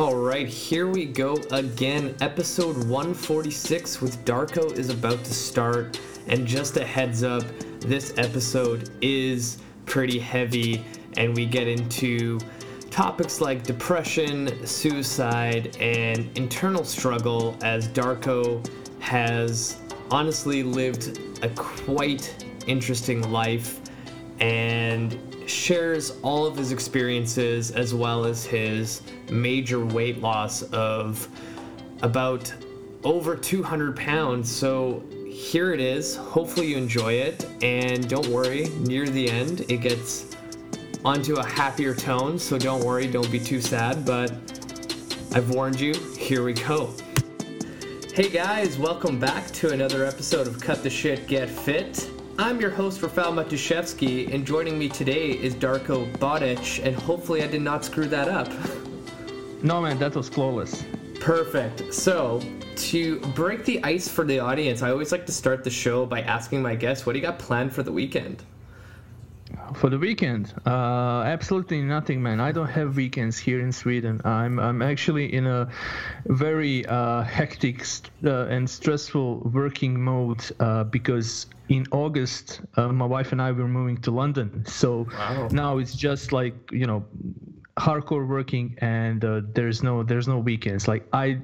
All right, here we go again. Episode 146 with Darko is about to start. And just a heads up, this episode is pretty heavy, and we get into topics like depression, suicide, and internal struggle as Darko has honestly lived a quite interesting life and shares all of his experiences as well as his major weight loss of about over 200 pounds. So here it is. Hopefully you enjoy it. And don't worry, near the end, it gets onto a happier tone. So don't worry, don't be too sad. But I've warned you, here we go. Hey guys, welcome back to another episode of Cut the Shit, Get Fit. I'm your host, Rafal Matuszewski, and joining me today is Darko Botic, and hopefully I did not screw that up. No, man, that was flawless. Perfect. So, to break the ice for the audience, I always like to start the show by asking my guests, what do you got planned for the weekend? For the weekend, uh, absolutely nothing, man. I don't have weekends here in Sweden. I'm I'm actually in a very uh, hectic uh, and stressful working mode uh, because in August uh, my wife and I were moving to London. So wow. now it's just like you know hardcore working and uh, there's no there's no weekends. Like I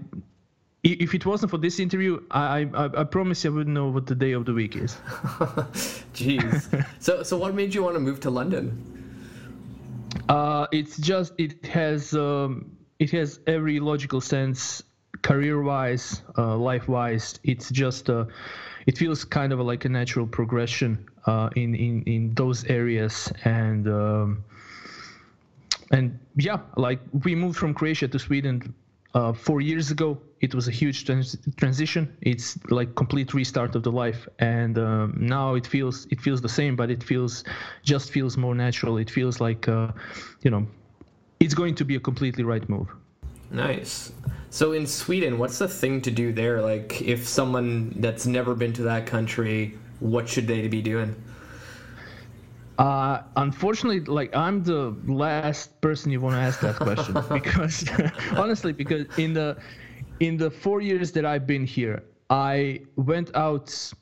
if it wasn't for this interview, I, I, I promise you I wouldn't know what the day of the week is. Jeez. so so what made you want to move to London? Uh, it's just it has um, it has every logical sense, career wise, uh, life wise. It's just uh, it feels kind of like a natural progression uh, in in in those areas. And. Um, and yeah, like we moved from Croatia to Sweden uh, four years ago. It was a huge trans- transition. It's like complete restart of the life. And um, now it feels it feels the same but it feels just feels more natural. It feels like uh, you know it's going to be a completely right move nice so in sweden what's the thing to do there like if someone that's never been to that country what should they be doing uh, unfortunately, like I'm the last person you want to ask that question because honestly, because in the in the four years that I've been here, I went out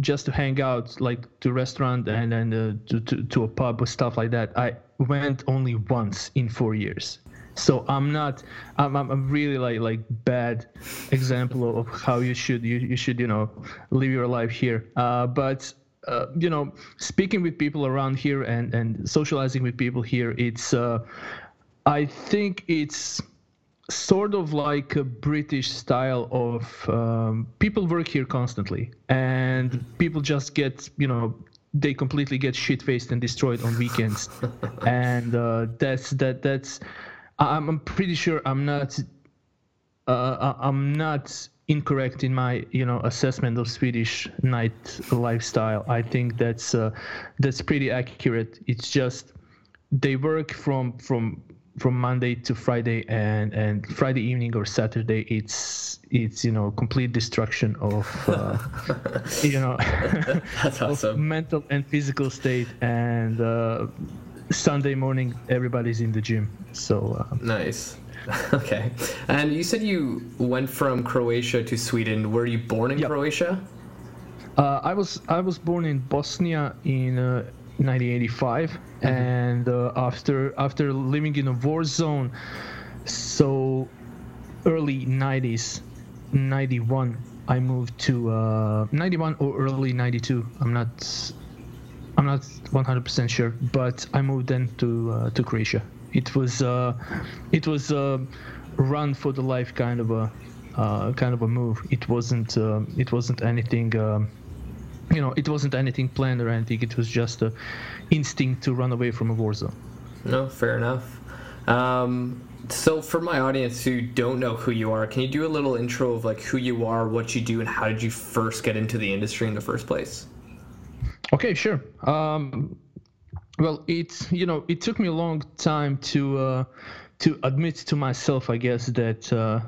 just to hang out, like to restaurant and then uh, to, to to a pub or stuff like that. I went only once in four years. So I'm not. I'm, I'm really like like bad example of how you should you, you should you know live your life here. Uh, but uh, you know, speaking with people around here and and socializing with people here, it's uh, I think it's sort of like a British style of um, people work here constantly, and people just get you know they completely get shit faced and destroyed on weekends, and uh, that's that that's I'm, pretty sure I'm not uh, I'm not incorrect in my you know assessment of Swedish night lifestyle. I think that's uh, that's pretty accurate. It's just they work from from from Monday to Friday and and Friday evening or Saturday it's it's you know complete destruction of uh, you know that's awesome. mental and physical state and uh, Sunday morning everybody's in the gym so uh, nice okay. And you said you went from Croatia to Sweden. Were you born in yep. Croatia? Uh, I was I was born in Bosnia in uh, 1985, mm-hmm. and uh, after after living in a war zone, so early 90s, 91, I moved to uh, 91 or early 92. I'm not I'm not 100% sure, but I moved then to uh, to Croatia. It was uh, it was a run for the life kind of a uh, kind of a move. It wasn't uh, it wasn't anything. Um, you know, it wasn't anything planned or anything. It was just a instinct to run away from a war zone. No, fair enough. Um, so, for my audience who don't know who you are, can you do a little intro of like who you are, what you do, and how did you first get into the industry in the first place? Okay, sure. Um, well it's you know it took me a long time to uh, to admit to myself i guess that uh,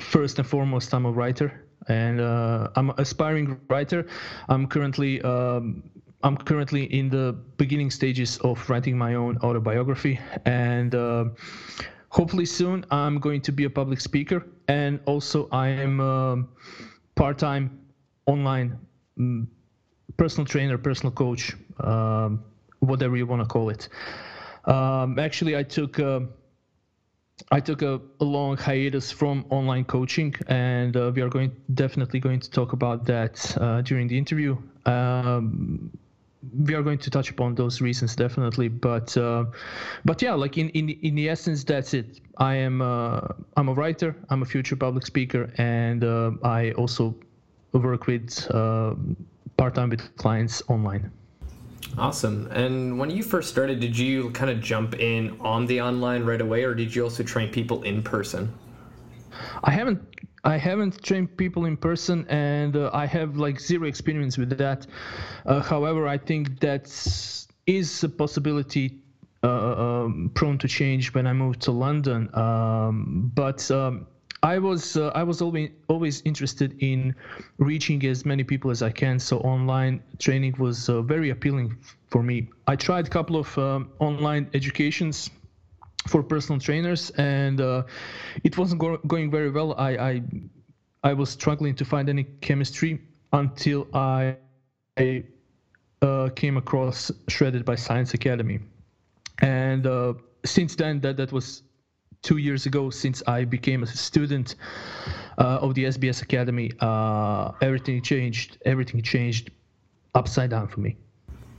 first and foremost i'm a writer and uh, i'm an aspiring writer i'm currently um, i'm currently in the beginning stages of writing my own autobiography and uh, hopefully soon I'm going to be a public speaker, and also I am a part-time online mm, personal trainer, personal coach, um, whatever you want to call it. Um, actually, I took. Uh, I took a, a, long hiatus from online coaching, and uh, we are going definitely going to talk about that uh, during the interview. Um, we are going to touch upon those reasons definitely, but uh, but yeah, like in, in in the essence, that's it. I am uh, I'm a writer. I'm a future public speaker, and uh, I also work with uh, part time with clients online. Awesome. And when you first started, did you kind of jump in on the online right away, or did you also train people in person? I haven't. I haven't trained people in person, and uh, I have like zero experience with that. Uh, however, I think that is a possibility uh, um, prone to change when I moved to London. Um, but um, I was uh, I was always always interested in reaching as many people as I can. So online training was uh, very appealing for me. I tried a couple of um, online educations for personal trainers, and uh, it wasn't go- going very well. I, I I was struggling to find any chemistry until I, I uh, came across Shredded by Science Academy, and uh, since then that that was two years ago since I became a student uh, of the SBS Academy, uh, everything changed. Everything changed upside down for me.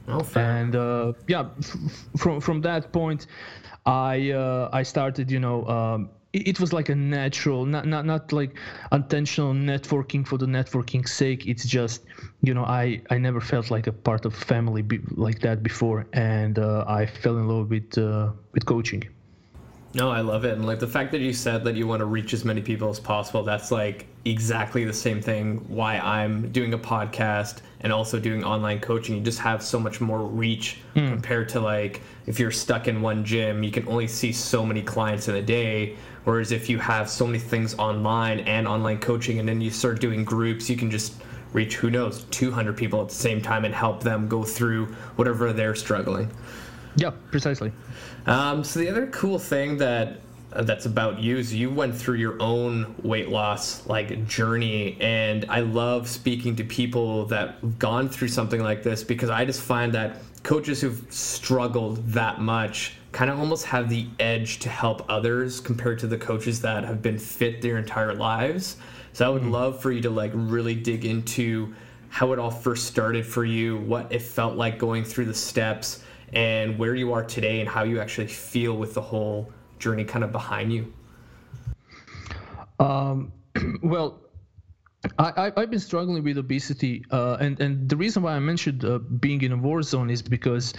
Oh. And uh, yeah, f- from from that point, I uh, I started, you know. Um, it was like a natural not not not like intentional networking for the networking sake it's just you know i i never felt like a part of family be, like that before and uh, i fell in love with uh, with coaching no, I love it. And like the fact that you said that you want to reach as many people as possible, that's like exactly the same thing why I'm doing a podcast and also doing online coaching. You just have so much more reach mm. compared to like if you're stuck in one gym, you can only see so many clients in a day. Whereas if you have so many things online and online coaching and then you start doing groups, you can just reach who knows 200 people at the same time and help them go through whatever they're struggling. Yeah, precisely. Um, so the other cool thing that uh, that's about you is you went through your own weight loss like journey and i love speaking to people that have gone through something like this because i just find that coaches who've struggled that much kind of almost have the edge to help others compared to the coaches that have been fit their entire lives so i would mm-hmm. love for you to like really dig into how it all first started for you what it felt like going through the steps and where you are today and how you actually feel with the whole journey kind of behind you? Um, well, I, have been struggling with obesity, uh, and and the reason why I mentioned uh, being in a war zone is because,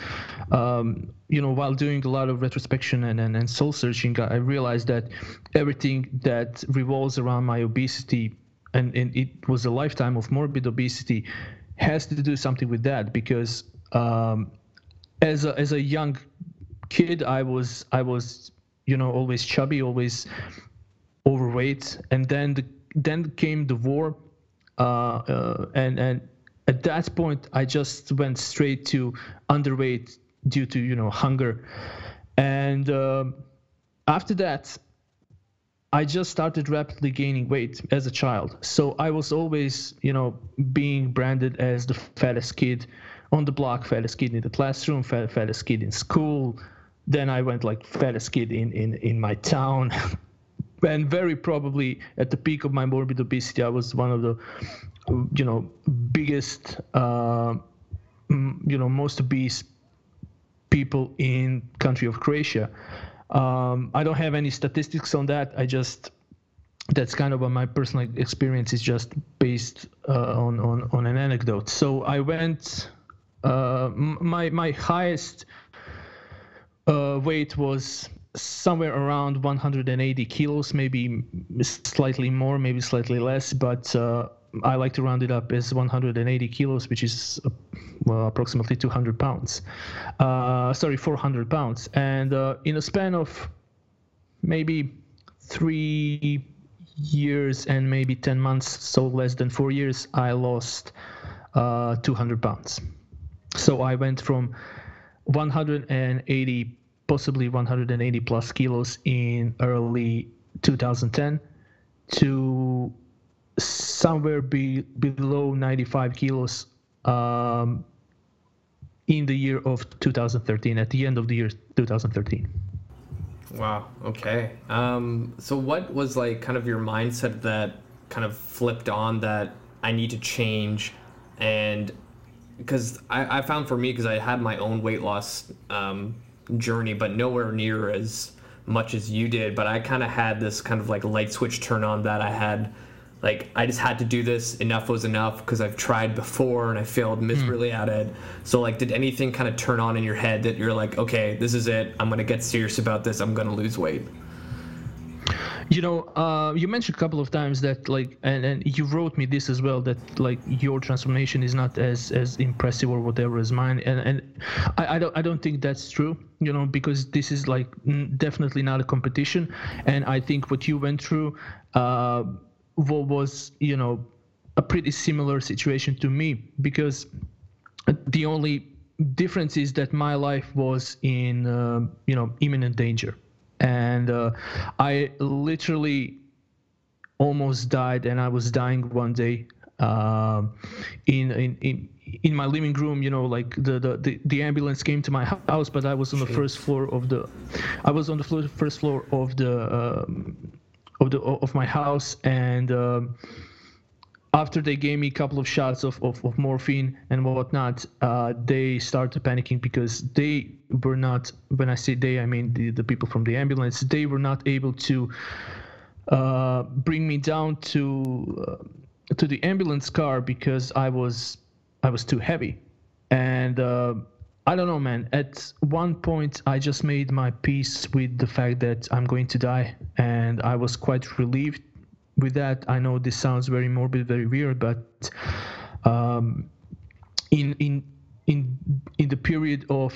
um, you know, while doing a lot of retrospection and, and, and soul searching, I realized that everything that revolves around my obesity, and, and it was a lifetime of morbid obesity, has to do something with that because um, as a, as a young kid, I was I was you know always chubby, always overweight, and then the, then came the war, uh, uh, and and at that point I just went straight to underweight due to you know hunger, and uh, after that I just started rapidly gaining weight as a child. So I was always, you know, being branded as the fattest kid on the block, fattest kid in the classroom, fattest kid in school. Then I went like fattest kid in, in, in my town. and very probably at the peak of my morbid obesity, I was one of the, you know, biggest, uh, you know, most obese people in country of Croatia. Um, I don't have any statistics on that. I just that's kind of my personal experience is just based uh, on, on on an anecdote. So I went uh, my my highest uh, weight was somewhere around 180 kilos, maybe slightly more, maybe slightly less, but uh, I like to round it up as 180 kilos, which is uh, well, approximately 200 pounds. Uh, sorry, 400 pounds. And uh, in a span of maybe three years and maybe 10 months, so less than four years, I lost 200 pounds. So I went from 180 possibly 180 plus kilos in early 2010 to somewhere be, below 95 kilos um, in the year of 2013, at the end of the year 2013. Wow. Okay. Um, so, what was like kind of your mindset that kind of flipped on that I need to change? And because I, I found for me, because I had my own weight loss um, journey, but nowhere near as much as you did. But I kind of had this kind of like light switch turn on that I had like I just had to do this. Enough was enough because I've tried before and I failed miserably mm. at it. So like, did anything kind of turn on in your head that you're like, okay, this is it. I'm gonna get serious about this. I'm gonna lose weight. You know, uh, you mentioned a couple of times that like, and, and you wrote me this as well that like your transformation is not as as impressive or whatever as mine, and and I, I don't I don't think that's true. You know, because this is like definitely not a competition, and I think what you went through. Uh, was you know a pretty similar situation to me because the only difference is that my life was in uh, you know imminent danger and uh, i literally almost died and i was dying one day uh, in, in in in my living room you know like the, the the, the ambulance came to my house but i was on the first floor of the i was on the floor, first floor of the um, of the of my house and um, after they gave me a couple of shots of, of, of morphine and whatnot, uh, they started panicking because they were not, when I say they, I mean the, the people from the ambulance, they were not able to uh, bring me down to uh, to the ambulance car because I was I was too heavy. And uh, I don't know, man. At one point, I just made my peace with the fact that I'm going to die, and I was quite relieved with that. I know this sounds very morbid, very weird, but um, in in in in the period of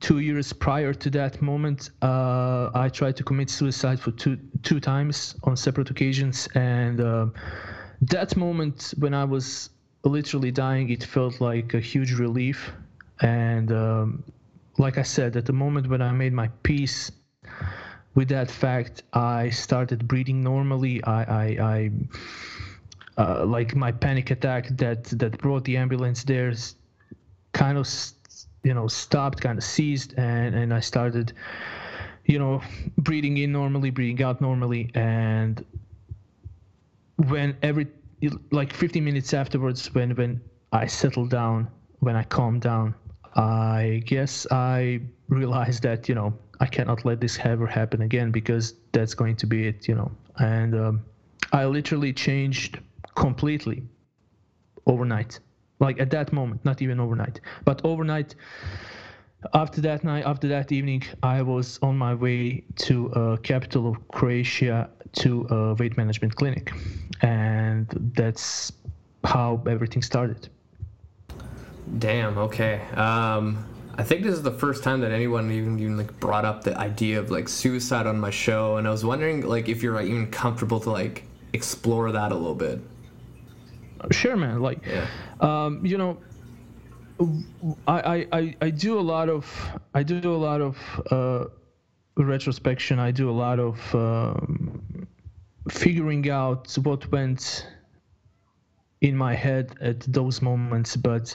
two years prior to that moment, uh, I tried to commit suicide for two two times on separate occasions, and uh, that moment when I was literally dying, it felt like a huge relief and um, like I said, at the moment when I made my peace with that fact, I started breathing normally. I, I, I uh, like my panic attack that that brought the ambulance there, kind of, you know, stopped, kind of ceased, and and I started, you know, breathing in normally, breathing out normally, and when every like 15 minutes afterwards, when when I settled down, when I calmed down, I guess I realized that you know I cannot let this ever happen again because that's going to be it, you know. And um, I literally changed completely overnight, like at that moment, not even overnight, but overnight. After that night, after that evening, I was on my way to a capital of Croatia to a weight management clinic, and that's how everything started. Damn. Okay. Um, I think this is the first time that anyone even even like brought up the idea of like suicide on my show, and I was wondering like if you're like, even comfortable to like explore that a little bit. Sure, man. Like, yeah. um, you know, I, I I do a lot of I do a lot of uh, retrospection. I do a lot of um, figuring out what went in my head at those moments, but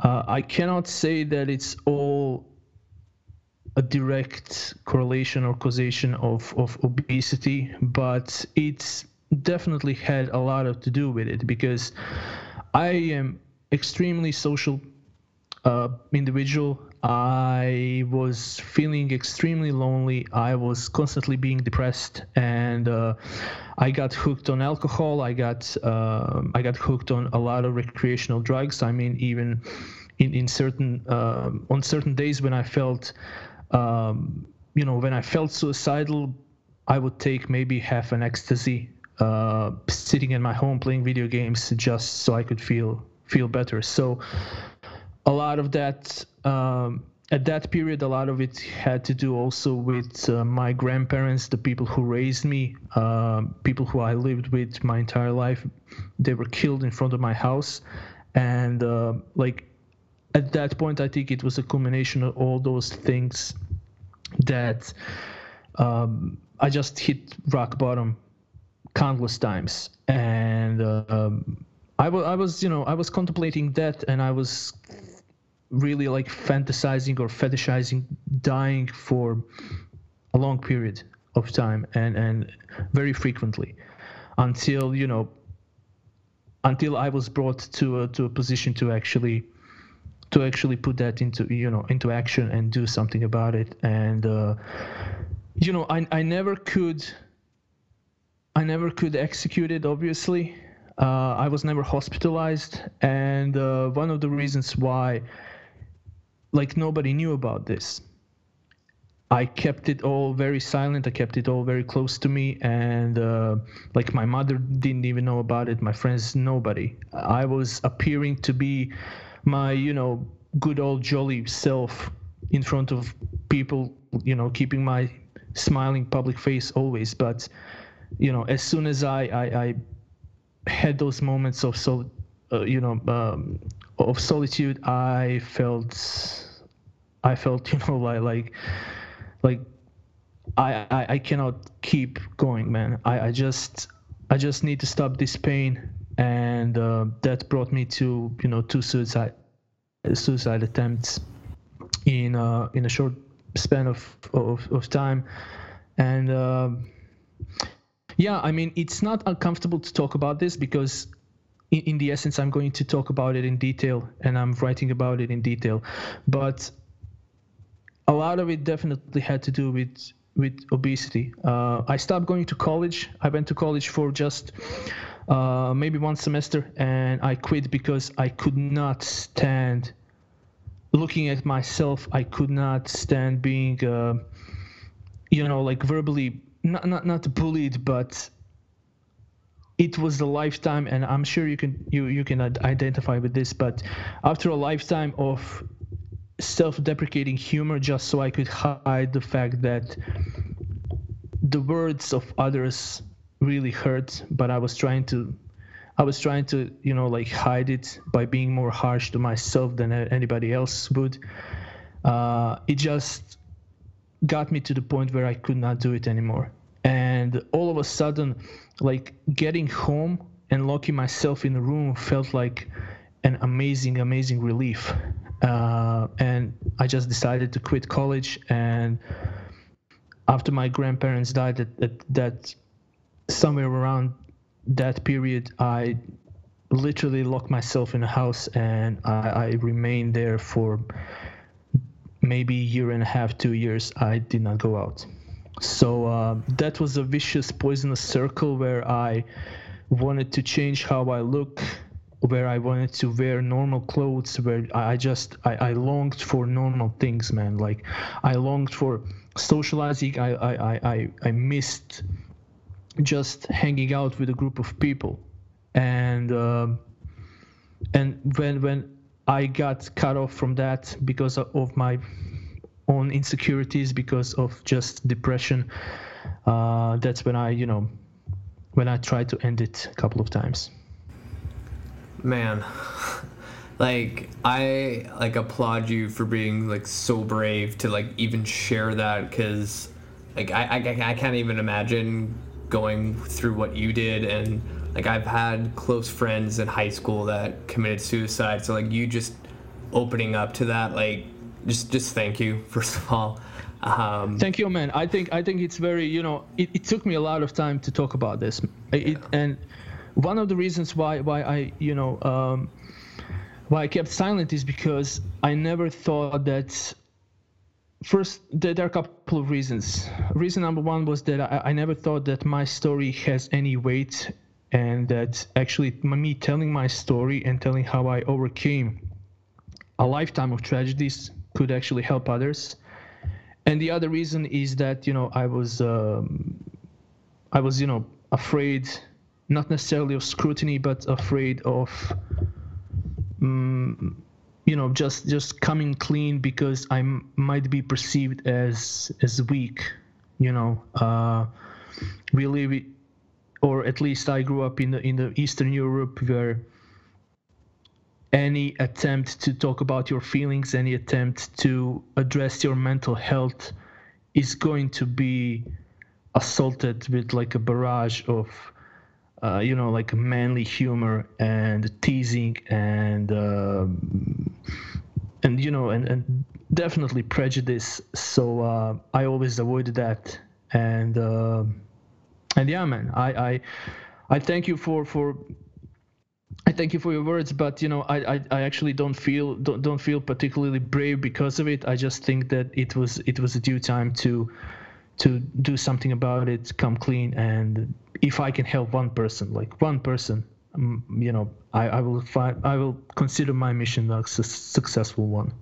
uh, I cannot say that it's all a direct correlation or causation of, of obesity, but it's definitely had a lot of to do with it because I am extremely social uh, individual. I was feeling extremely lonely. I was constantly being depressed, and uh, I got hooked on alcohol. I got uh, I got hooked on a lot of recreational drugs. I mean, even in in certain um, on certain days when I felt, um, you know, when I felt suicidal, I would take maybe half an ecstasy, uh, sitting in my home playing video games just so I could feel feel better. So a lot of that um, at that period a lot of it had to do also with uh, my grandparents the people who raised me uh, people who i lived with my entire life. They were killed in front of my house. And uh, like at that point i think it was a culmination of all those things that um, I just hit rock bottom countless times, and um, I was I was you know I was contemplating death, and I was really like fantasizing or fetishizing dying for a long period of time and and very frequently until you know until I was brought to a, to a position to actually to actually put that into you know into action and do something about it. And uh, you know I, I never could I never could execute it obviously. Uh, I was never hospitalized. And uh, one of the reasons why like nobody knew about this I kept it all very silent. I kept it all very close to me, and uh, like my mother didn't even know about it. My friends, nobody. I was appearing to be my, you know, good old jolly self in front of people. You know, keeping my smiling public face always. But you know, as soon as I I, I had those moments of so, uh, you know, um, of solitude, I felt, I felt, you know, like like like I, I I cannot keep going, man. I I just I just need to stop this pain, and uh, that brought me to you know two suicide suicide attempts in uh, in a short span of of, of time, and. Uh, yeah, I mean, it's not uncomfortable to talk about this because in, in, the essence, I'm going to talk about it in detail and I'm writing about it in detail. But a lot of it definitely had to do with with obesity. Uh, I stopped going to college. I went to college for just uh, maybe one semester, and I quit because I could not stand looking at myself. I could not stand being, uh, you know, like verbally not not not bullied, but it was a lifetime, and I'm sure you can you you can identify with this. But after a lifetime of self-deprecating humor just so I could hide the fact that the words of others really hurt, but I was trying to I was trying to, you know, like hide it by being more harsh to myself than anybody else would. Uh, it just got me to the point where I could not do it anymore. And all of a sudden, like getting home and locking myself in a room felt like an amazing, amazing relief. Uh, and I just decided to quit college. And after my grandparents died, at, at that somewhere around that period, I literally locked myself in a house and I, I remained there for maybe a year and a half, two years. I did not go out. So uh, that was a vicious, poisonous circle where I wanted to change how I look, where I wanted to wear normal clothes, where I just I, I longed for normal things, man. Like I longed for socializing. I I I I missed just hanging out with a group of people, and um, and when when I got cut off from that because of my own insecurities, because of just depression, uh, that's when I you know when I tried to end it a couple of times man like i like applaud you for being like so brave to like even share that because like I, I i can't even imagine going through what you did and like i've had close friends in high school that committed suicide so like you just opening up to that like just just thank you first of all. Um, thank you man. I think i think it's very you know it, it took me a lot of time to talk about this. It, yeah. and one of the reasons why why I you know um, why I kept silent is because I never thought that. First, there are a couple of reasons. Reason number one was that I, I never thought that my story has any weight, and that actually me telling my story and telling how I overcame a lifetime of tragedies could actually help others. And the other reason is that you know I was um, I was you know afraid not necessarily of scrutiny, but afraid of, um, you know, just just coming clean because I might be perceived as as weak. You know, uh, we live, or at least I grew up in the in the Eastern Europe where any attempt to talk about your feelings, any attempt to address your mental health is going to be assaulted with like a barrage of uh, you know like manly humor and teasing and uh, and you know and, and definitely prejudice so uh, i always avoided that and uh, and yeah man i i i thank you for for I thank you for your words, but you know, I, I, I actually don't feel don't, don't feel particularly brave because of it. I just think that it was it was a due time to to do something about it, come clean, and if I can help one person, like one person, um, you know, I, I will find I will consider my mission a su- successful one.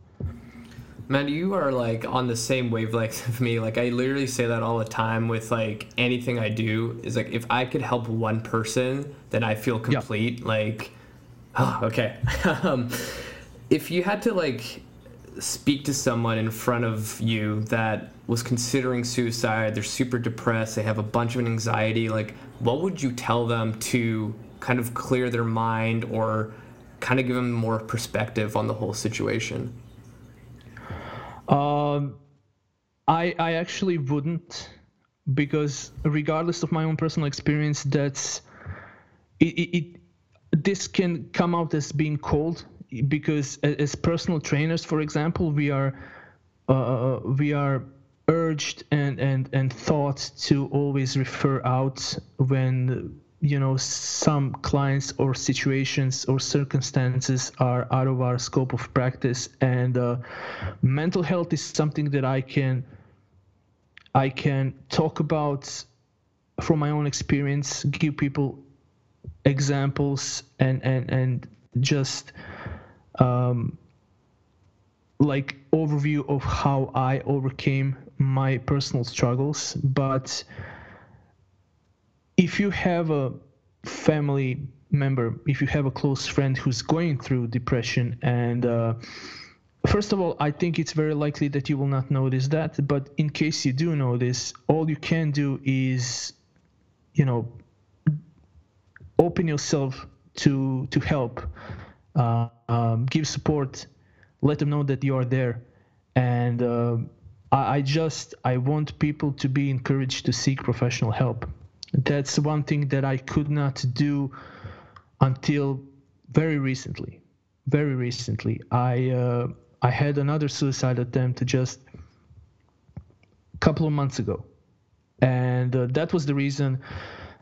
Man, you are like on the same wavelength of me. Like I literally say that all the time with like anything I do is like if I could help one person, then I feel complete. Yeah. Like, oh, okay. um, if you had to like speak to someone in front of you that was considering suicide, they're super depressed, they have a bunch of anxiety, like what would you tell them to kind of clear their mind or kind of give them more perspective on the whole situation? Um, I I actually wouldn't because regardless of my own personal experience, that's it, it, it this can come out as being cold because as personal trainers, for example, we are uh, we are urged and and and thought to always refer out when you know some clients or situations or circumstances are out of our scope of practice. And uh, mental health is something that i can i can talk about from my own experience give people examples and and and just um, like overview of how I overcame my personal struggles. But if you have a family member, if you have a close friend who's going through depression, and uh, first of all, I think it's very likely that you will not notice that. But in case you do notice, all you can do is, you know, open yourself to to help, uh, um, give support let them know that you are there and uh, I, I just i want people to be encouraged to seek professional help. That's one thing that i could not do until very recently. Very recently. I uh, i had another suicide attempt just a couple of months ago. And uh, that was the reason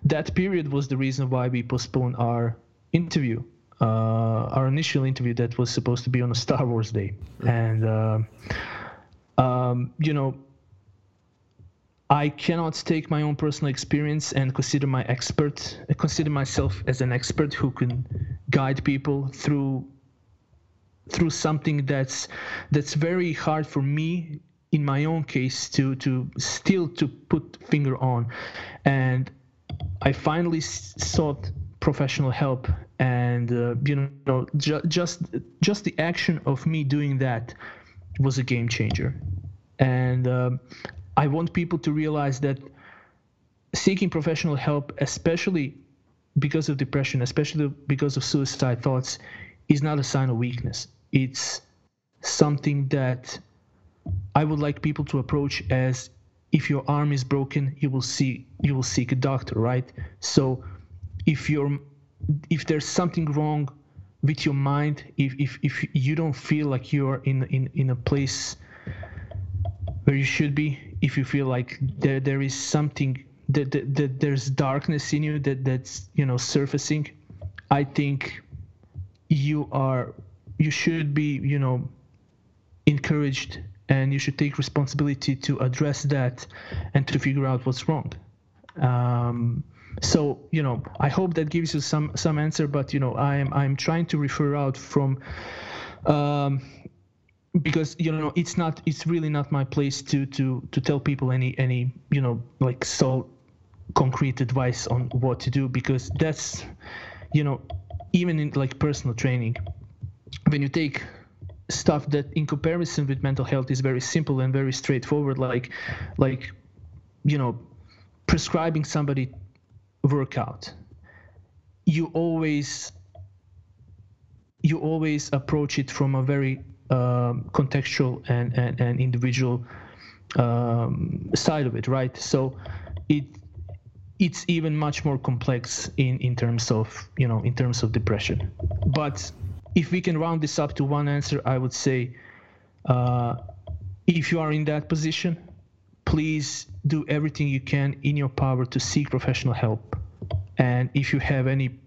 that period was the reason why we postponed our interview uh, our initial interview that was supposed to be on a Star Wars day, and uh, um, you know, I cannot take my own personal experience and consider my expert, consider myself as an expert who can guide people through through something that's that's very hard for me in my own case to to still to put finger on. And i finally sought professional help and uh, you know ju- just just the action of me doing that was a game changer. And uh, i want people to realize that seeking professional help especially because of depression especially because of suicide thoughts is not a sign of weakness. It's something that i would like people to approach as if your arm is broken you will see you will seek a doctor right? So if you're if there's something wrong with your mind if, if, if you don't feel like you're in, in, in a place where you should be if you feel like there, there is something that, that, that there's darkness in you that that's you know surfacing i think you are you should be you know encouraged and you should take responsibility to address that and to figure out what's wrong. Um, so you know i hope that gives you some some answer but you know i'm i'm trying to refer out from um, because you know it's not it's really not my place to to to tell people any any you know like so concrete advice on what to do because that's you know even in like personal training when you take stuff that in comparison with mental health is very simple and very straightforward like like you know prescribing somebody workout you always you always approach it from a very um, contextual and, and, and individual um, side of it, right? So it it's even much more complex in in terms of you know in terms of depression. But if we can round this up to one answer, I would say, uh, if you are in that position, please do everything you can in your power to seek professional help. And if you have any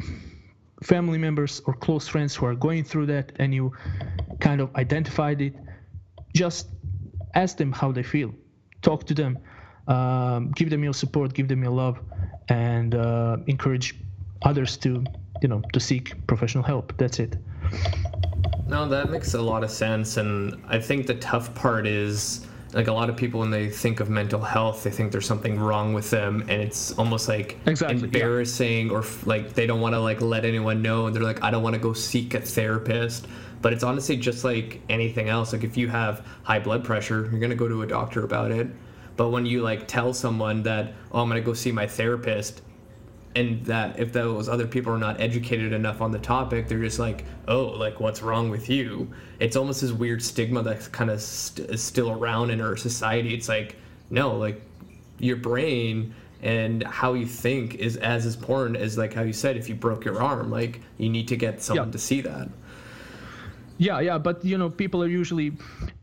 family members or close friends who are going through that and you kind of identified it, just ask them how they feel. Talk to them. Um, give them your support, give them your love, and uh, encourage others to, you know, to seek professional help. That's it. No, that makes a lot of sense, and I think the tough part is like a lot of people when they think of mental health they think there's something wrong with them and it's almost like exactly, embarrassing yeah. or like they don't want to like let anyone know and they're like i don't want to go seek a therapist. But it's honestly just like anything else. Like if you have high blood pressure you're going to go to a doctor about it. But when you like tell someone that oh i'm going to go see my therapist and that if those other people are not educated enough on the topic they're just like oh like what's wrong with you? It's almost this weird stigma that's kind of st- is still around in our society. It's like no like your brain and how you think is as important as like how you said if you broke your arm like you need to get someone to see that yeah, yeah, but you know, people are usually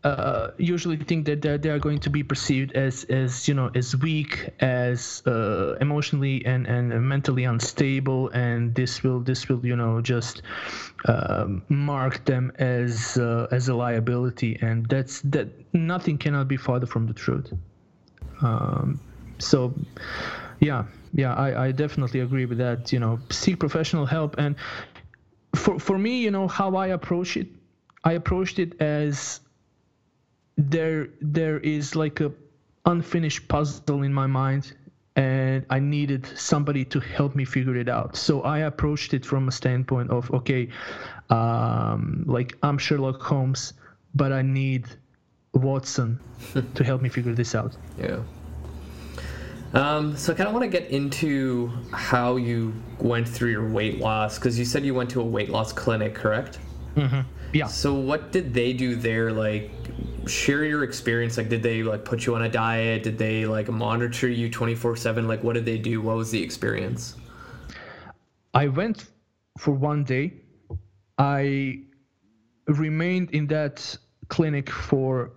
uh, usually think that they are going to be perceived as as you know as weak, as uh, emotionally and and mentally unstable, and this will this will you know just um, mark them as uh, as a liability, and that's that nothing cannot be farther from the truth. Um, so, yeah, yeah, I, I definitely agree with that. You know, seek professional help, and for for me, you know, how I approach it I approached it as there there is like a unfinished puzzle in my mind and I needed somebody to help me figure it out. So I approached it from a standpoint of okay, um, like I'm Sherlock Holmes, but I need Watson to help me figure this out. Yeah. Um, so I kind of want to get into how you went through your weight loss because you said you went to a weight loss clinic, correct? Mm-hmm. Yeah. So what did they do there? Like, share your experience. Like, did they like put you on a diet? Did they like monitor you twenty four seven? Like, what did they do? What was the experience? I went for one day. I remained in that clinic for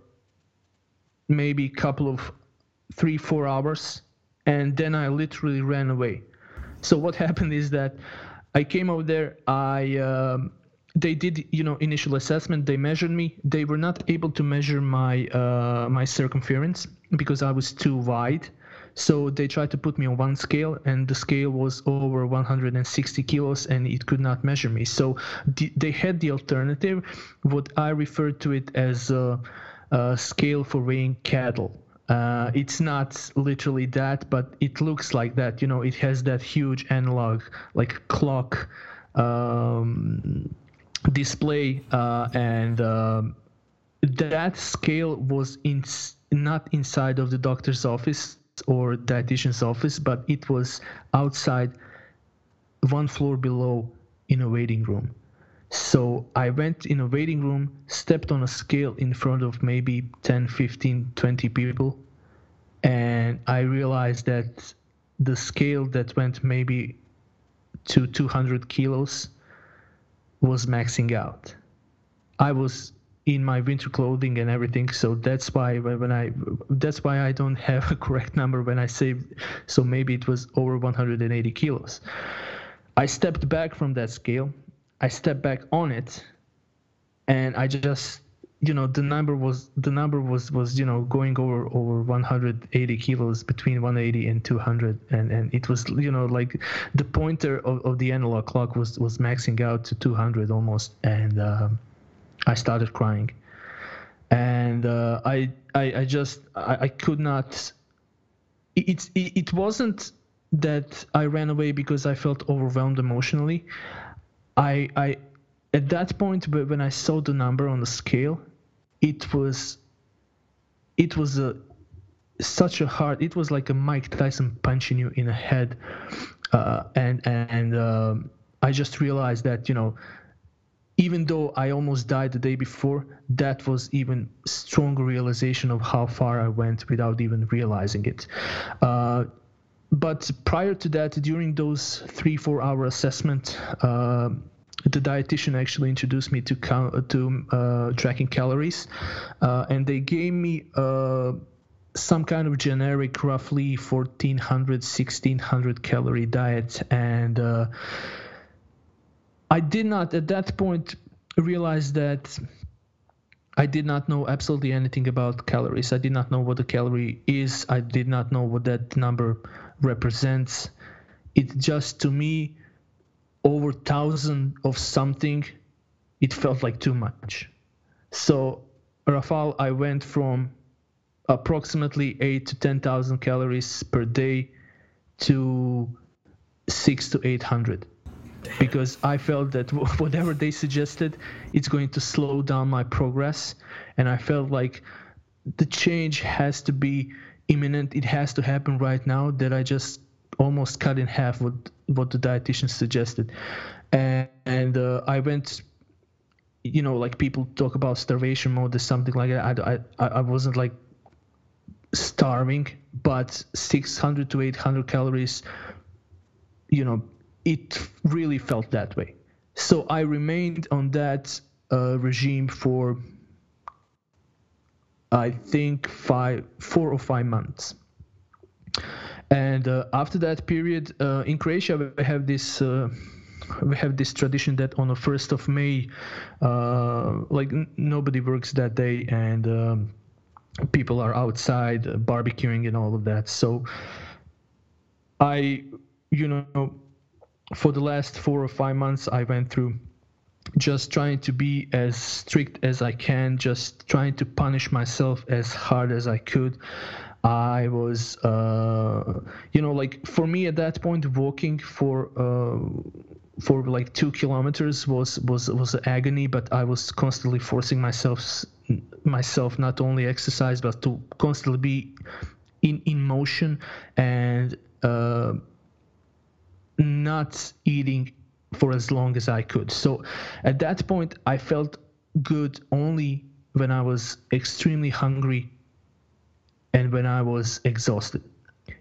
maybe a couple of three four hours, and then I literally ran away. So what happened is that I came over there. I um, they did you know initial assessment they measured me. They were not able to measure my uh, my circumference because i was too wide. So they tried to put me on one scale and the scale was over 160 kilos and it could not measure me. So the, they had the alternative what i refer to it as a, a scale for weighing cattle. Uh, it's not literally that but it looks like that. You know it has that huge analog like clock um, display uh, and um, that scale was in, not inside of the doctor's office or dietitian's office but it was outside one floor below in a waiting room. So i went in a waiting room stepped on a scale in front of maybe 10 15 20 people and i realized that the scale that went maybe to 200 kilos was maxing out. I was in my winter clothing and everything, so that's why when I that's why I don't have a correct number when I say so maybe it was over 180 kilos. I stepped back from that scale. I stepped back on it, and I just you know the number was the number was was you know going over over 180 kilos between 180 and 200 and and it was you know like the pointer of, of the analog clock was was maxing out to 200 almost and um, i started crying. And uh, I, I i just i, I could not it, it it wasn't that i ran away because i felt overwhelmed emotionally. I i at that point when i saw the number on the scale it was it was a such a hard it was like a mike tyson punching you in the head uh, and and um, i just realized that you know even though I almost died the day before, that was even stronger realization of how far I went without even realizing it. Uh, but prior to that, during those three four hour assessment, uh, the dietitian actually introduced me to count, to uh, tracking calories, uh, and they gave me uh, some kind of generic, roughly 1400, 1600 calorie diet, and uh, I did not at that point realize that I did not know absolutely anything about calories. I did not know what a calorie is. I did not know what that number represents. It just to me over thousand of something, it felt like too much. So Rafal, I went from approximately eight to ten thousand calories per day to six to eight hundred because I felt that whatever they suggested, it's going to slow down my progress, and I felt like the change has to be imminent. It has to happen right now. That I just almost cut in half what what the dietitian suggested, and, and uh, I went. You know, like people talk about starvation mode or something like that. I, I, I wasn't like starving, but 600 to 800 calories, you know, it really felt that way. So I remained on that uh, regime for, I think, five, four or five months. And uh, after that period, uh, in Croatia, we have this uh, we have this tradition that on the first of May, uh, like n- nobody works that day, and um, people are outside uh, barbecuing and all of that. So I, you know, for the last four or five months, I went through just trying to be as strict as I can, just trying to punish myself as hard as I could. I was, uh, you know, like for me at that point, walking for uh, for like two kilometers was was was agony, but I was constantly forcing myself myself not only exercise but to constantly be in in motion and. Uh, not eating for as long as I could. So at that point, I felt good only when I was extremely hungry and when I was exhausted.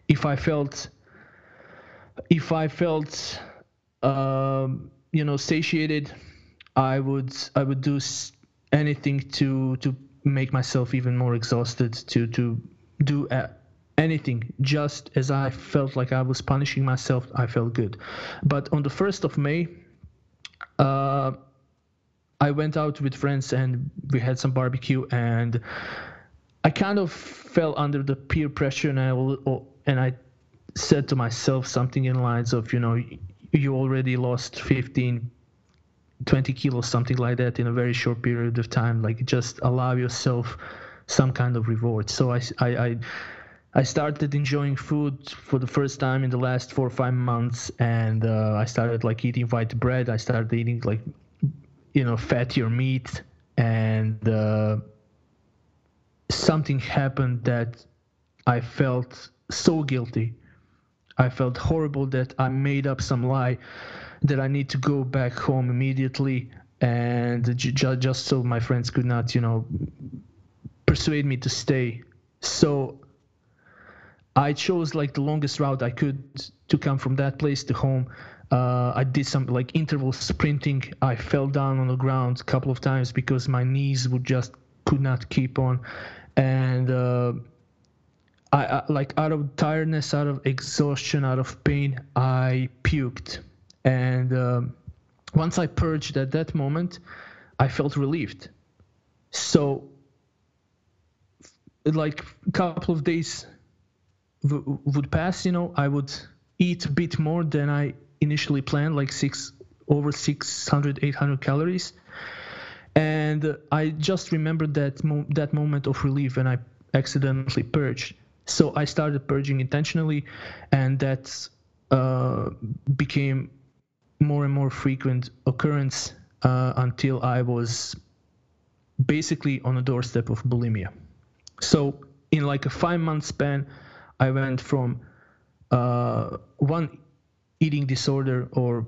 If I felt, if I felt, um, you know, satiated, I would I would do anything to to make myself even more exhausted to to do anything just as i felt like i was punishing myself i felt good but on the 1st of may uh, i went out with friends and we had some barbecue and i kind of fell under the peer pressure and i and i said to myself something in lines of you know you already lost 15 20 kilos something like that in a very short period of time like just allow yourself some kind of reward so i i, I I started enjoying food for the first time in the last four or five months, and uh, I started like eating white bread. I started eating like, you know, fattier meat, and uh, something happened that I felt so guilty. I felt horrible that I made up some lie that I need to go back home immediately, and ju- just so my friends could not, you know, persuade me to stay. So I chose like the longest route I could to come from that place to home. Uh, I did some like interval sprinting. I fell down on the ground a couple of times because my knees would just could not keep on, and uh, I, I, like out of tiredness, out of exhaustion, out of pain, I puked. And uh, once I purged at that moment, I felt relieved. So, like a couple of days w- would pass, you know, I would eat a bit more than I initially planned, like six over 600, 800 calories. And I just remembered that mo- that moment of relief when I accidentally purged. So I started purging intentionally, and that uh, became more and more frequent occurrence uh, until I was basically on the doorstep of bulimia. So in like a five month span, I went from uh, one eating disorder or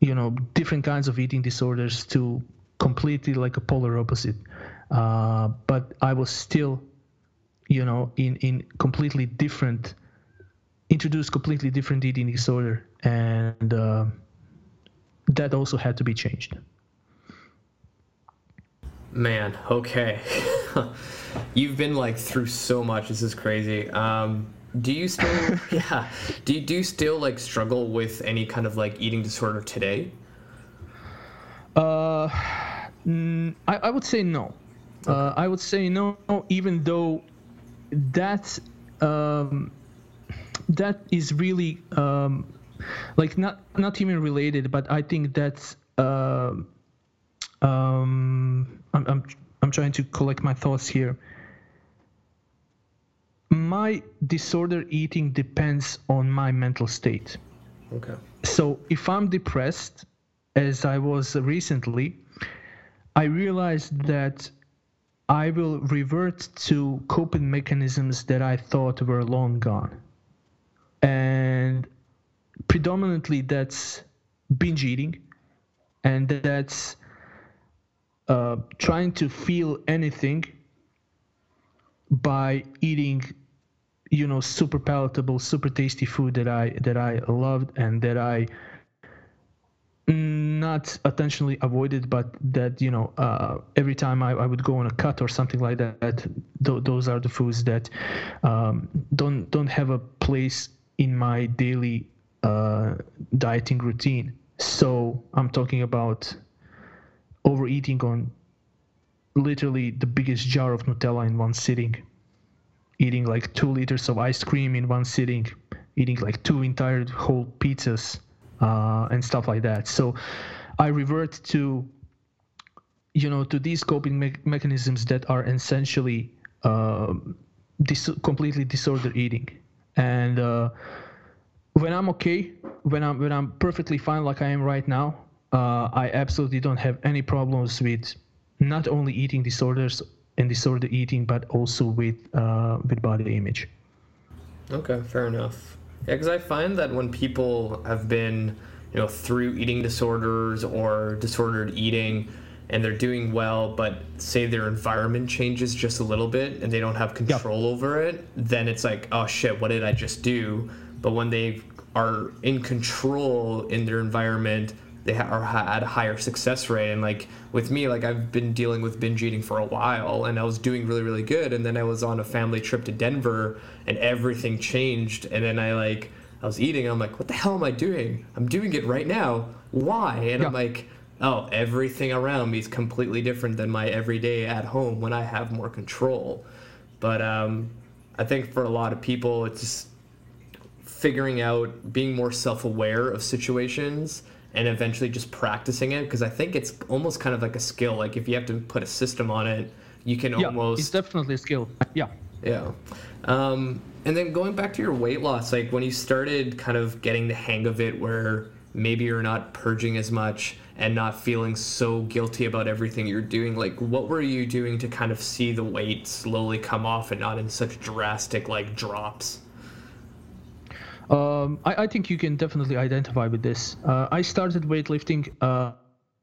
you know different kinds of eating disorders to completely like a polar opposite. Uh, but i was still you know in in completely different introduced completely different eating disorder. And uh, that also had to be changed. Man okay. You've been like through so much. This is crazy. Um do you still yeah. Do you, do you still like struggle with any kind of like eating disorder today? Uh mm, I, I would say no okay. uh, i would say no even though that um that is really um like not not even related but i think that's uh, um I'm, I'm i'm trying to collect my thoughts here my disorder eating depends on my mental state. Okay. So if I'm depressed, as I was recently, I realized that I will revert to coping mechanisms that I thought were long gone. And predominantly that's binge eating and that's uh, trying to feel anything by eating you know super palatable super tasty food that i that i loved and that i not intentionally avoided but that you know uh, every time I, I, would go on a cut or something like that, th- those are the foods that um, don't don't have a place in my daily uh, dieting routine. So i'm talking about overeating on literally the biggest jar of nutella in one sitting eating like two liters of ice cream in one sitting, eating like two entire whole pizzas uh, and stuff like that. So I revert to, you know, to these coping me- mechanisms that are essentially uh, dis- completely disordered eating. And uh, when I'm okay, when I'm when I'm perfectly fine like I am right now, uh, I absolutely don't have any problems with not only eating disorders and disordered eating, but also with uh, with body image. Okay, fair enough. Yeah, because I find that when people have been, you know, through eating disorders or disordered eating, and they're doing well, but say their environment changes just a little bit and they don't have control yep. over it, then it's like, oh shit, what did I just do? But when they are in control in their environment, they are at a higher success rate. And like with me, like I've been dealing with binge eating for a while, and I was doing really really good. And then I was on a family trip to Denver, and everything changed. And then I like I was eating, and I'm like, what the hell am I doing? I'm doing it right now. Why? And yeah. I'm like. Oh, everything around me is completely different than my everyday at home when I have more control. But um, I think for a lot of people, it's just figuring out being more self-aware of situations and eventually just practicing it because I think it's almost kind of like a skill. Like if you have to put a system on it, you can yeah, almost. It's definitely a skill. Yeah. Yeah. Um, and then going back to your weight loss, like when you started kind of getting the hang of it, where maybe you're not purging as much and not feeling so guilty about everything you're doing, like what were you doing to kind of see the weight slowly come off and not in such drastic like drops? Um, I, I, think you can definitely identify with this. Uh, I started weightlifting uh,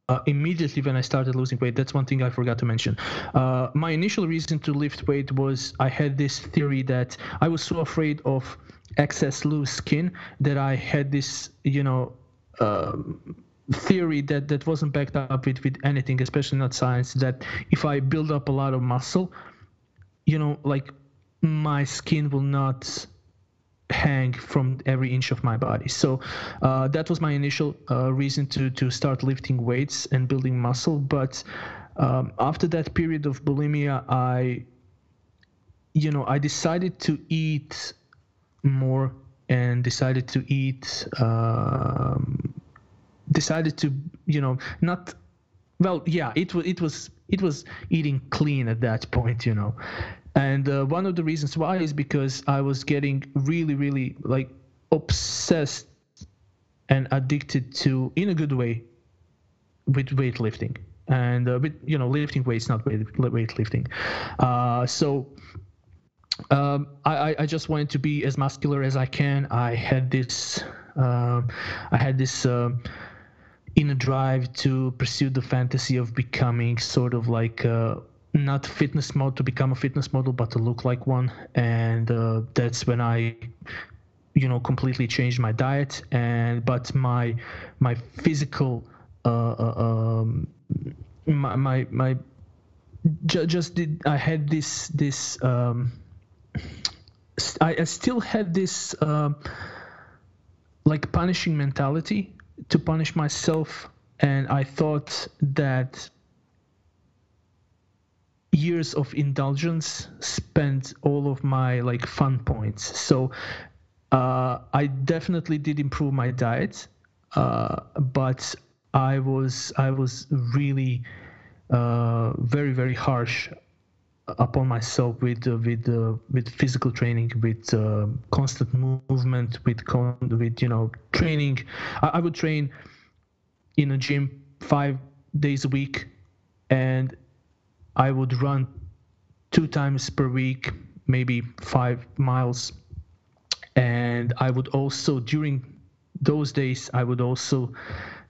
uh, immediately when I started losing weight. That's one thing I forgot to mention. Uh, my initial reason to lift weight was I had this theory that I was so afraid of excess loose skin that I had this, you know, um, theory that that wasn't backed up with with anything, especially not science. That if I build up a lot of muscle, you know, like my skin will not hang from every inch of my body. So uh, that was my initial uh, reason to to start lifting weights and building muscle. But um, after that period of bulimia, I, you know, I decided to eat more and decided to eat. Um, decided to, you know, not. Well, yeah, it was it was it was eating clean at that point, you know, and uh, one of the reasons why is because I was getting really, really like obsessed and addicted to, in a good way, with weightlifting and uh, with you know lifting weights, not weight weightlifting. Uh, so um, I, I just wanted to be as muscular as I can. I had this, uh, I had this. Uh, in drive to pursue the fantasy of becoming sort of like uh, not fitness model to become a fitness model, but to look like one. And uh, that's when I, you know, completely changed my diet. And but my my physical, uh, uh um, my my, my just did I had this this um, I, I still had this uh, like punishing mentality to punish myself and i thought that years of indulgence spent all of my like fun points so uh, i definitely did improve my diet uh, but i was i was really uh, very very harsh upon myself with uh, with uh, with physical training, with uh, constant movement, with con- with you know training. I, I would train in a gym five days a week, and I would run two times per week, maybe five miles. And I would also during those days I would also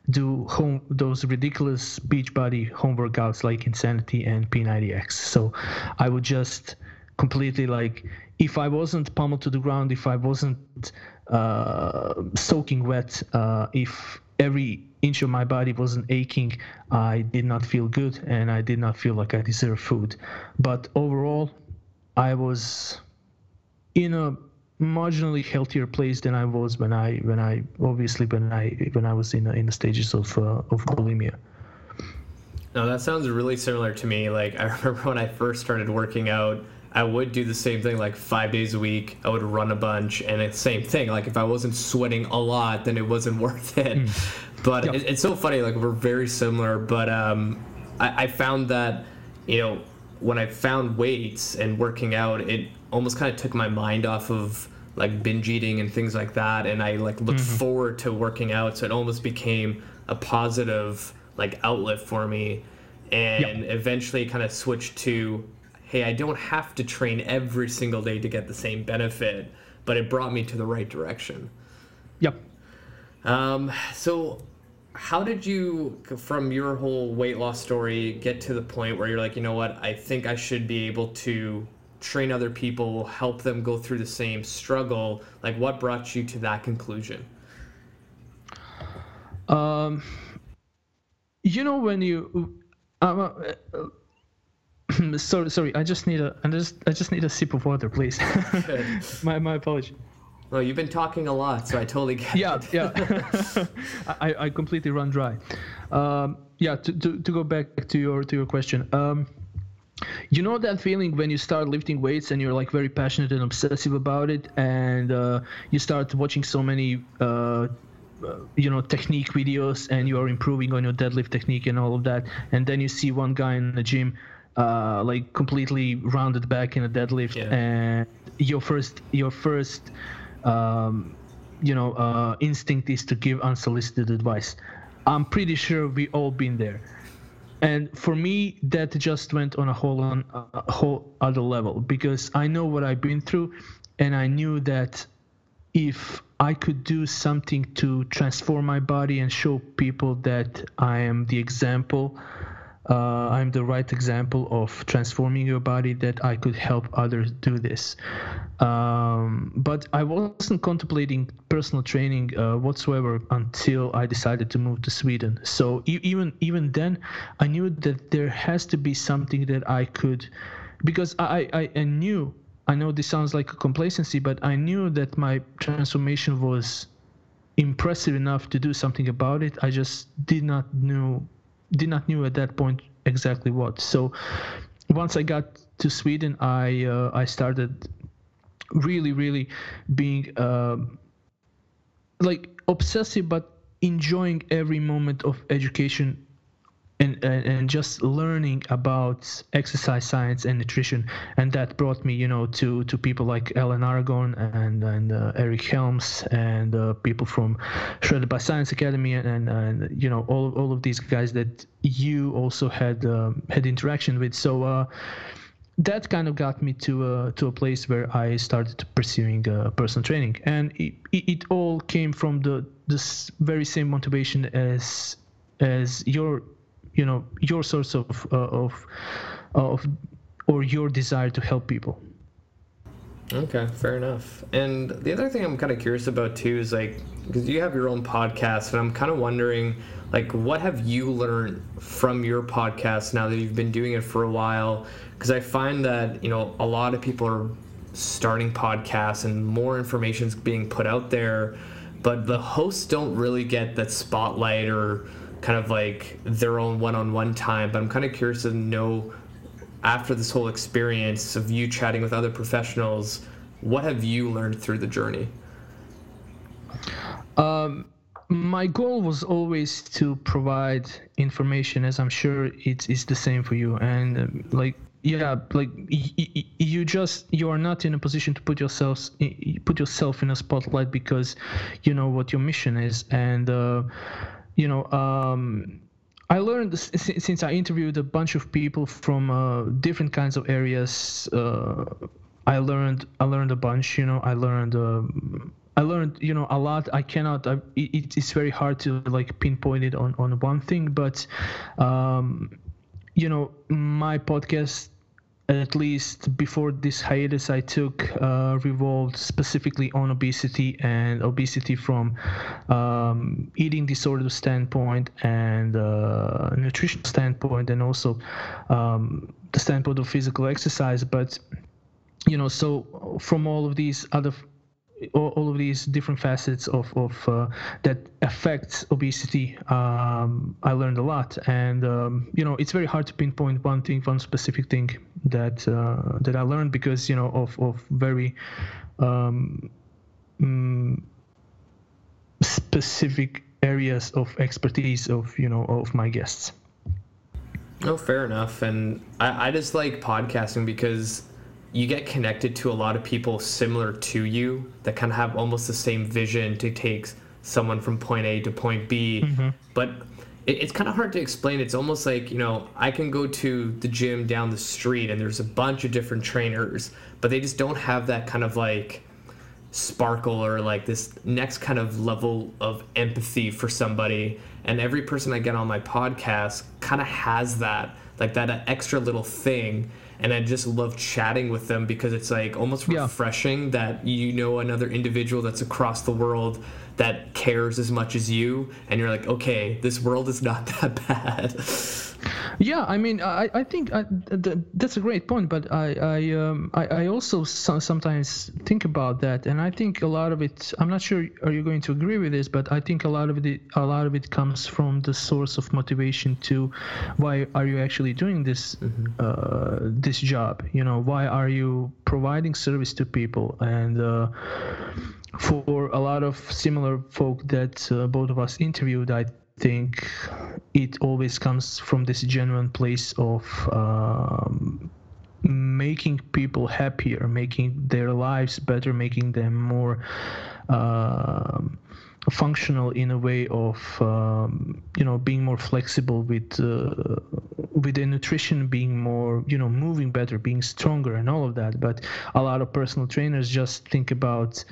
do home those ridiculous Beachbody home workouts like Insanity and P90X. So I would just completely like if I wasn't pummeled to the ground, if I wasn't uh, soaking wet, uh, if every inch of my body wasn't aching, I did not feel good and I did not feel like I deserve food. But overall, I was in a marginally healthier place than I was when I when I obviously when I when I was in in the stages of uh, of bulimia. No, that sounds really similar to me. Like I remember when I first started working out, I would do the same thing like five days a week. I would run a bunch, and it's the same thing. Like if I wasn't sweating a lot, then it wasn't worth it. Mm. But yep. it, it's so funny. Like we're very similar, but um, I, I found that you know when I found weights and working out, it almost kind of took my mind off of like binge eating and things like that and i like looked mm-hmm. forward to working out so it almost became a positive like outlet for me and yep. eventually kind of switched to hey i don't have to train every single day to get the same benefit but it brought me to the right direction yep um, so how did you from your whole weight loss story get to the point where you're like you know what i think i should be able to train other people, help them go through the same struggle? Like, what brought you to that conclusion? Um, you know, when you, um, uh, uh, sorry, sorry, I just need a, I just, I just need a sip of water, please. my, my apology. Well, you've been talking a lot, so I totally get yeah, it. Yeah, yeah. I, I completely run dry. Um, yeah, to, to, to go back to your to your question. Um, you know that feeling when you start lifting weights and you're like very passionate and obsessive about it and uh, you start watching so many uh, uh, you know technique videos and you are improving on your deadlift technique and all of that and then you see one guy in the gym uh, like completely rounded back in a deadlift yeah. and your first your first um, you know uh, instinct is to give unsolicited advice i'm pretty sure we all been there and for me that just went on a whole on a whole other level because i know what i've been through and i knew that if i could do something to transform my body and show people that i am the example uh, I'm the right example of transforming your body that I could help others do this. Um, but I wasn't contemplating personal training uh, whatsoever until I decided to move to Sweden. So e- even even then, I knew that there has to be something that I could, because I, I, I knew. I know this sounds like a complacency, but I knew that my transformation was impressive enough to do something about it. I just did not know did not knew at that point exactly what. So once I got to Sweden, I uh, I started really really being uh, like obsessive, but enjoying every moment of education and, and, just learning about exercise science and nutrition. And that brought me you know to to people like Alan Aragon and and uh, Eric Helms and uh, people from Shredded by Science Academy and, and you know all all of these guys that you also had um, had interaction with. So uh, that kind of got me to a, uh, to a place where I started pursuing uh, personal training, and it, it all came from the this very same motivation as as your you know your source of uh, of of or your desire to help people Okay, fair enough. And the other thing I'm kind of curious about too is like, because you have your own podcast, and I'm kind of wondering, like, what have you learned from your podcast now that you've been doing it for a while? Because I find that, you know, a lot of people are starting podcasts and more information is being put out there, but the hosts don't really get that spotlight or kind of like their own one on one time. But I'm kind of curious to know after this whole experience of you chatting with other professionals, what have you learned through the journey? Um, my goal was always to provide information, as I'm sure it's, it's the same for you. And um, like, yeah, like y- y- you just you are not in a position to put yourselves put yourself in a spotlight because you know what your mission is, and uh, you know. Um, I learned since I interviewed a bunch of people from uh, different kinds of areas. Uh, I learned I learned a bunch. You know, I learned. Um, I learned, you know, a lot. I cannot. I, it, it's very hard to like pinpoint it on on one thing, but, um, you know, my podcast at least before this hiatus I took uh, revolved specifically on obesity and obesity from um, eating disorder standpoint and uh, nutritional standpoint and also um, the standpoint of physical exercise. But you know so from all of these other all, all of these different facets of, of uh, that affects obesity um, i learned a lot. And um, you know it's very hard to pinpoint one thing one specific thing that uh, that i learned because you know of, of very um, mm, specific areas of expertise of you know of my guests. No fair enough. And I, I just like podcasting because you get connected to a lot of people similar to you that kind of have almost the same vision to take someone from point A to point B. Mm-hmm. But it, it's kind of hard to explain. It's almost like, you know, I can go to the gym down the street and there's a bunch of different trainers, but they just don't have that kind of like sparkle or like this next kind of level of empathy for somebody. And every person I get on my podcast kind of has that, like that extra little thing and I just love chatting with them because it's like almost refreshing yeah. that you know another individual that's across the world that cares as much as you and you're like okay this world is not that bad yeah i mean i, I think I, th- that's a great point but i I, um, I, I also so- sometimes think about that and i think a lot of it i'm not sure are you going to agree with this but i think a lot of it a lot of it comes from the source of motivation to why are you actually doing this mm-hmm. uh, this job you know why are you providing service to people and uh, for a lot of similar folk that uh, both of us interviewed, I think it always comes from this genuine place of um, making people happier, making their lives better, making them more uh, functional in a way of um, you know being more flexible with uh, with the nutrition, being more you know moving better, being stronger, and all of that. But a lot of personal trainers just think about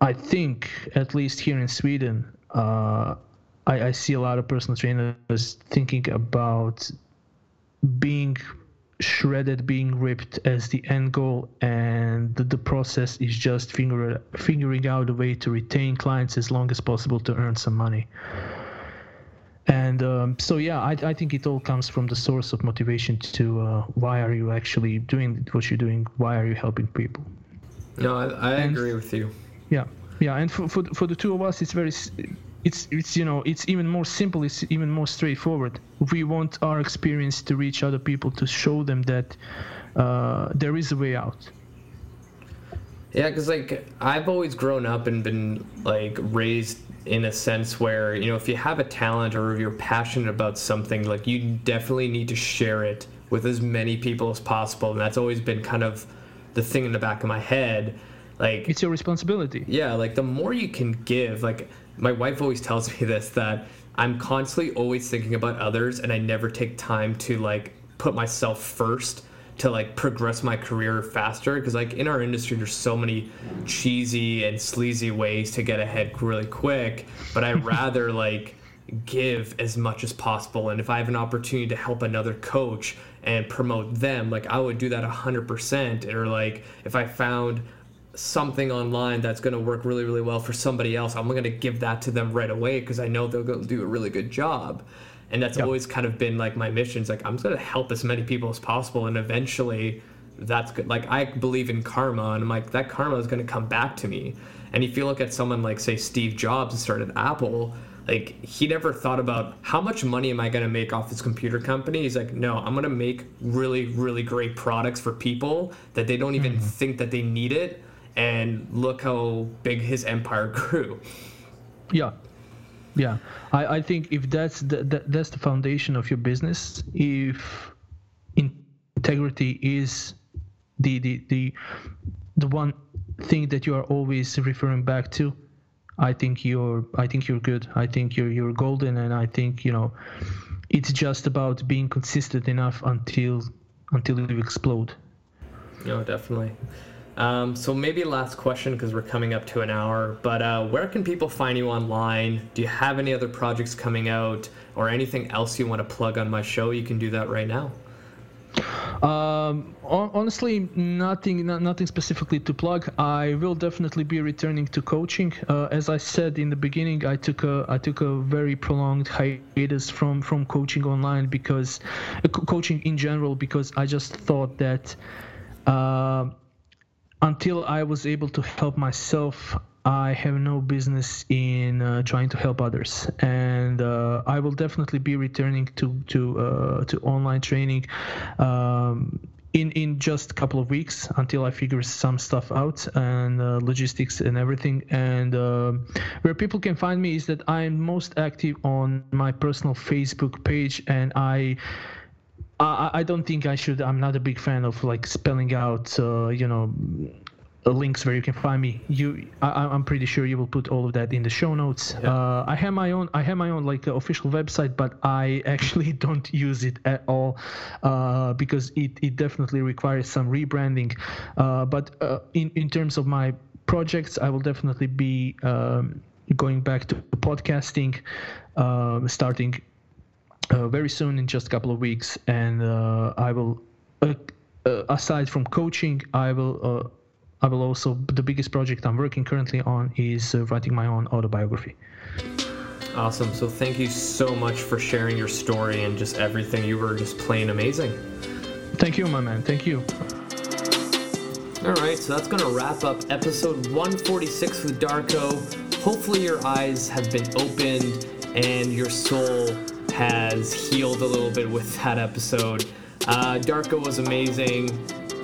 I think, at least here in Sweden, uh, I, I, see a lot of personal trainers thinking about being shredded, being ripped as the end goal, and the, the process is just figure, figuring out a way to retain clients as long as possible to earn some money. And um, so, yeah, I, I, think it all comes from the source of motivation to uh, why are you actually doing what you're doing? Why are you helping people? No, I, I agree with you yeah yeah and for, for, for the two of us it's very it's it's you know it's even more simple it's even more straightforward we want our experience to reach other people to show them that uh, there is a way out yeah because like i've always grown up and been like raised in a sense where you know if you have a talent or if you're passionate about something like you definitely need to share it with as many people as possible and that's always been kind of the thing in the back of my head like it's your responsibility. Yeah, like the more you can give, like my wife always tells me this that I'm constantly always thinking about others and I never take time to like put myself first to like progress my career faster because like in our industry there's so many cheesy and sleazy ways to get ahead really quick but i rather like give as much as possible. And if I have an opportunity to help another coach and promote them, like I would do that 100%. Or like if I found something online that's going to work really, really well for somebody else, I'm going to give that to them right away because I know they'll go do a really good job. And that's yep. always kind of been like my mission. It's like I'm going to help as many people as possible, and eventually, that's good. Like I believe in karma, and I'm like that karma is going to come back to me. And if you look at someone like say Steve Jobs who started Apple, like he never thought about how much money am I going to make off this computer company. He's like, no, I'm going to make really, really great products for people that they don't even mm-hmm. think that they need it and look how big his empire grew. Yeah, yeah. I, I think if that's the, the that's the foundation of your business, if integrity is the the the the one thing that you are always referring back to, I think you're I think you're good. I think you're you're golden, and I think you know it's just about being consistent enough until until you explode. No, definitely. Um, so maybe last question because we're coming up to an hour. But uh, where can people find you online? Do you have any other projects coming out or anything else you want to plug on my show? You can do that right now. Um, honestly, nothing, nothing specifically to plug. I will definitely be returning to coaching. Uh, as I said in the beginning, I took a, I took a very prolonged hiatus from from coaching online because, uh, coaching in general, because I just thought that. Uh, until I was able to help myself, I have no business in uh, trying to help others, and uh, I will definitely be returning to to uh, to online training. Um, in, in just a couple of weeks until I figure some stuff out and uh, logistics and everything. And uh, where people can find me is that I'm most active on my personal Facebook page, and I I, I don't think I should. I'm not a big fan of like spelling out, uh, you know, links where you can find me. You, I, am pretty sure you will put all of that in the show notes. Yeah. Uh, I have my own. I have my own like uh, official website, but I actually don't use it at all uh, because it, it definitely requires some rebranding. Uh, but uh, in in terms of my projects, I will definitely be um, going back to podcasting, uh, starting uh, very soon in just a couple of weeks, and uh, I will. Uh, uh aside from coaching, I will. Uh, I will also. The biggest project I'm working currently on is uh, writing my own autobiography. Awesome. So thank you so much for sharing your story and just everything. You were just plain amazing. Thank you, my man. Thank you. All right, so that's going to wrap up episode 146 with Darko. Hopefully, your eyes have been opened and your soul has healed a little bit with that episode. Uh, Darko was amazing,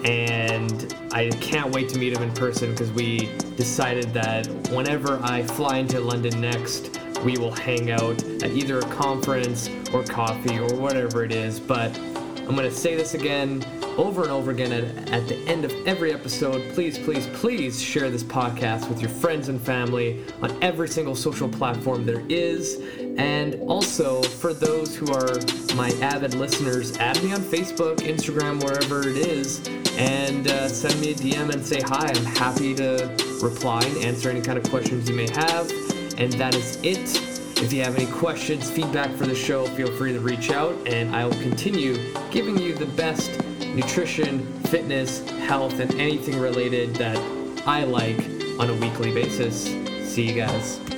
and I can't wait to meet him in person because we decided that whenever I fly into London next, we will hang out at either a conference or coffee or whatever it is. But I'm going to say this again over and over again at, at the end of every episode. Please, please, please share this podcast with your friends and family on every single social platform there is. And also, for those who are my avid listeners, add me on Facebook, Instagram, wherever it is, and uh, send me a DM and say hi. I'm happy to reply and answer any kind of questions you may have. And that is it. If you have any questions, feedback for the show, feel free to reach out, and I will continue giving you the best nutrition, fitness, health, and anything related that I like on a weekly basis. See you guys.